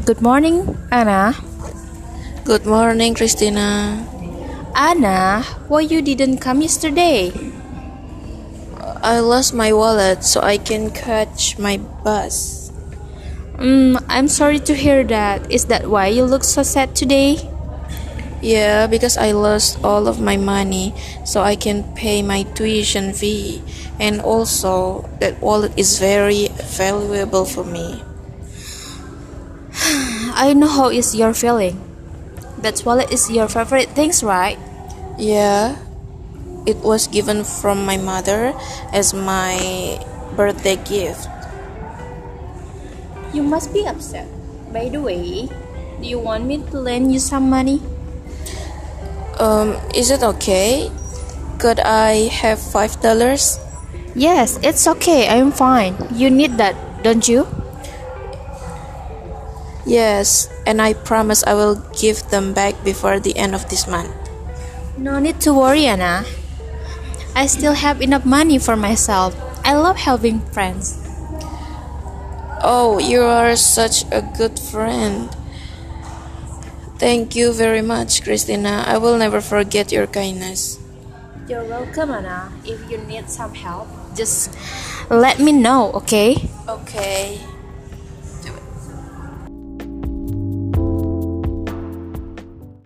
Good morning, Anna. Good morning, Christina. Anna, why you didn't come yesterday? I lost my wallet, so I can catch my bus. Mm, I'm sorry to hear that. Is that why you look so sad today? Yeah, because I lost all of my money, so I can pay my tuition fee. And also, that wallet is very valuable for me. I know how is your feeling. That wallet is your favorite things, right? Yeah, it was given from my mother as my birthday gift. You must be upset. By the way, do you want me to lend you some money? Um, is it okay? Could I have five dollars? Yes, it's okay. I'm fine. You need that, don't you? Yes, and I promise I will give them back before the end of this month. No need to worry, Anna. I still have enough money for myself. I love helping friends. Oh, you are such a good friend. Thank you very much, Christina. I will never forget your kindness. You're welcome, Anna. If you need some help, just let me know, okay? Okay.